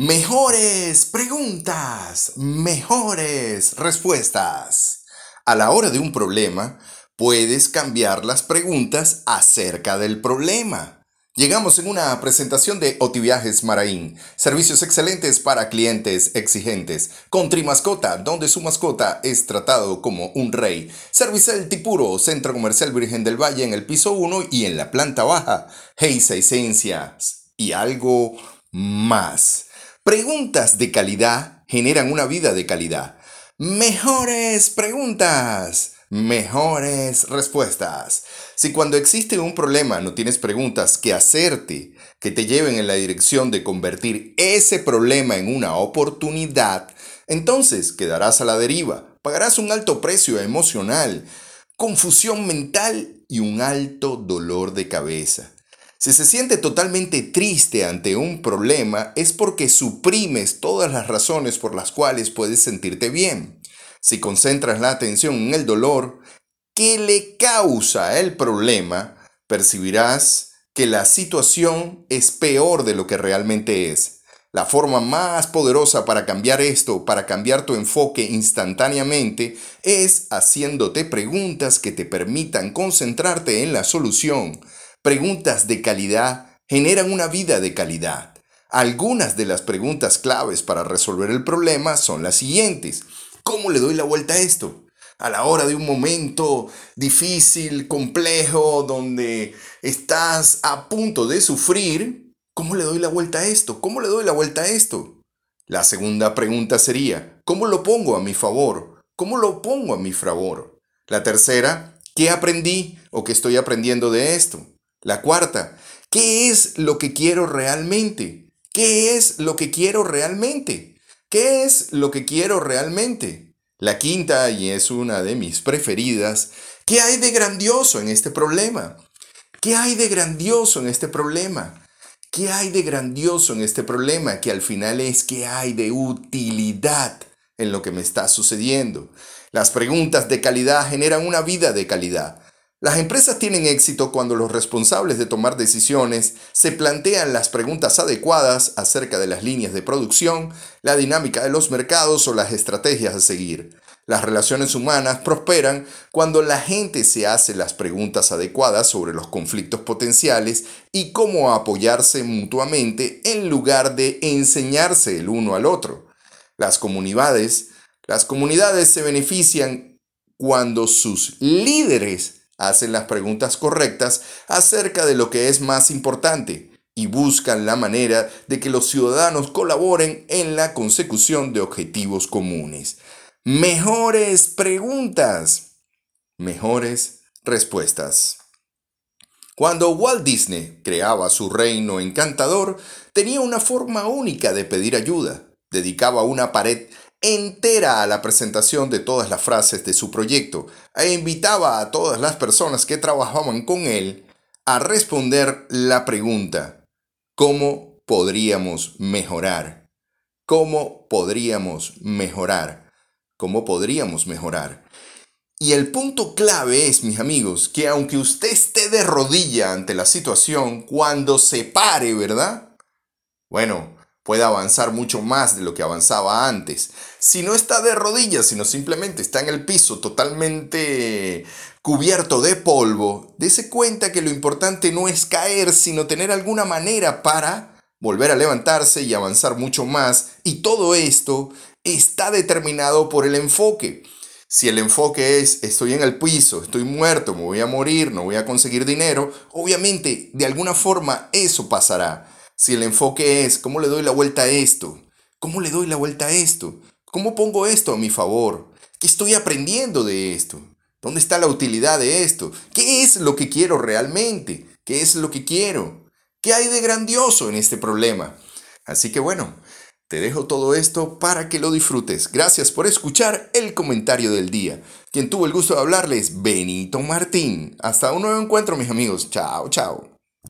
Mejores preguntas, mejores respuestas. A la hora de un problema, puedes cambiar las preguntas acerca del problema. Llegamos en una presentación de Otiviajes Maraín, servicios excelentes para clientes exigentes, con Trimascota, donde su mascota es tratado como un rey, Servicel Tipuro, Centro Comercial Virgen del Valle en el piso 1 y en la planta baja, Heisa Esencias y algo más. Preguntas de calidad generan una vida de calidad. Mejores preguntas, mejores respuestas. Si cuando existe un problema no tienes preguntas que hacerte, que te lleven en la dirección de convertir ese problema en una oportunidad, entonces quedarás a la deriva, pagarás un alto precio emocional, confusión mental y un alto dolor de cabeza. Si se siente totalmente triste ante un problema es porque suprimes todas las razones por las cuales puedes sentirte bien. Si concentras la atención en el dolor que le causa el problema, percibirás que la situación es peor de lo que realmente es. La forma más poderosa para cambiar esto, para cambiar tu enfoque instantáneamente, es haciéndote preguntas que te permitan concentrarte en la solución Preguntas de calidad generan una vida de calidad. Algunas de las preguntas claves para resolver el problema son las siguientes. ¿Cómo le doy la vuelta a esto? A la hora de un momento difícil, complejo, donde estás a punto de sufrir, ¿cómo le doy la vuelta a esto? ¿Cómo le doy la vuelta a esto? La segunda pregunta sería, ¿cómo lo pongo a mi favor? ¿Cómo lo pongo a mi favor? La tercera, ¿qué aprendí o qué estoy aprendiendo de esto? La cuarta, ¿qué es lo que quiero realmente? ¿Qué es lo que quiero realmente? ¿Qué es lo que quiero realmente? La quinta, y es una de mis preferidas, ¿qué hay de grandioso en este problema? ¿Qué hay de grandioso en este problema? ¿Qué hay de grandioso en este problema? Que al final es qué hay de utilidad en lo que me está sucediendo. Las preguntas de calidad generan una vida de calidad. Las empresas tienen éxito cuando los responsables de tomar decisiones se plantean las preguntas adecuadas acerca de las líneas de producción, la dinámica de los mercados o las estrategias a seguir. Las relaciones humanas prosperan cuando la gente se hace las preguntas adecuadas sobre los conflictos potenciales y cómo apoyarse mutuamente en lugar de enseñarse el uno al otro. Las comunidades, las comunidades se benefician cuando sus líderes hacen las preguntas correctas acerca de lo que es más importante y buscan la manera de que los ciudadanos colaboren en la consecución de objetivos comunes. Mejores preguntas, mejores respuestas. Cuando Walt Disney creaba su reino encantador, tenía una forma única de pedir ayuda. Dedicaba una pared entera a la presentación de todas las frases de su proyecto e invitaba a todas las personas que trabajaban con él a responder la pregunta, ¿cómo podríamos mejorar? ¿Cómo podríamos mejorar? ¿Cómo podríamos mejorar? Y el punto clave es, mis amigos, que aunque usted esté de rodilla ante la situación, cuando se pare, ¿verdad? Bueno, puede avanzar mucho más de lo que avanzaba antes. Si no está de rodillas, sino simplemente está en el piso totalmente cubierto de polvo, dése cuenta que lo importante no es caer, sino tener alguna manera para volver a levantarse y avanzar mucho más. Y todo esto está determinado por el enfoque. Si el enfoque es estoy en el piso, estoy muerto, me voy a morir, no voy a conseguir dinero, obviamente de alguna forma eso pasará. Si el enfoque es, ¿cómo le doy la vuelta a esto? ¿Cómo le doy la vuelta a esto? ¿Cómo pongo esto a mi favor? ¿Qué estoy aprendiendo de esto? ¿Dónde está la utilidad de esto? ¿Qué es lo que quiero realmente? ¿Qué es lo que quiero? ¿Qué hay de grandioso en este problema? Así que bueno, te dejo todo esto para que lo disfrutes. Gracias por escuchar el comentario del día. Quien tuvo el gusto de hablarles, Benito Martín. Hasta un nuevo encuentro, mis amigos. Chao, chao.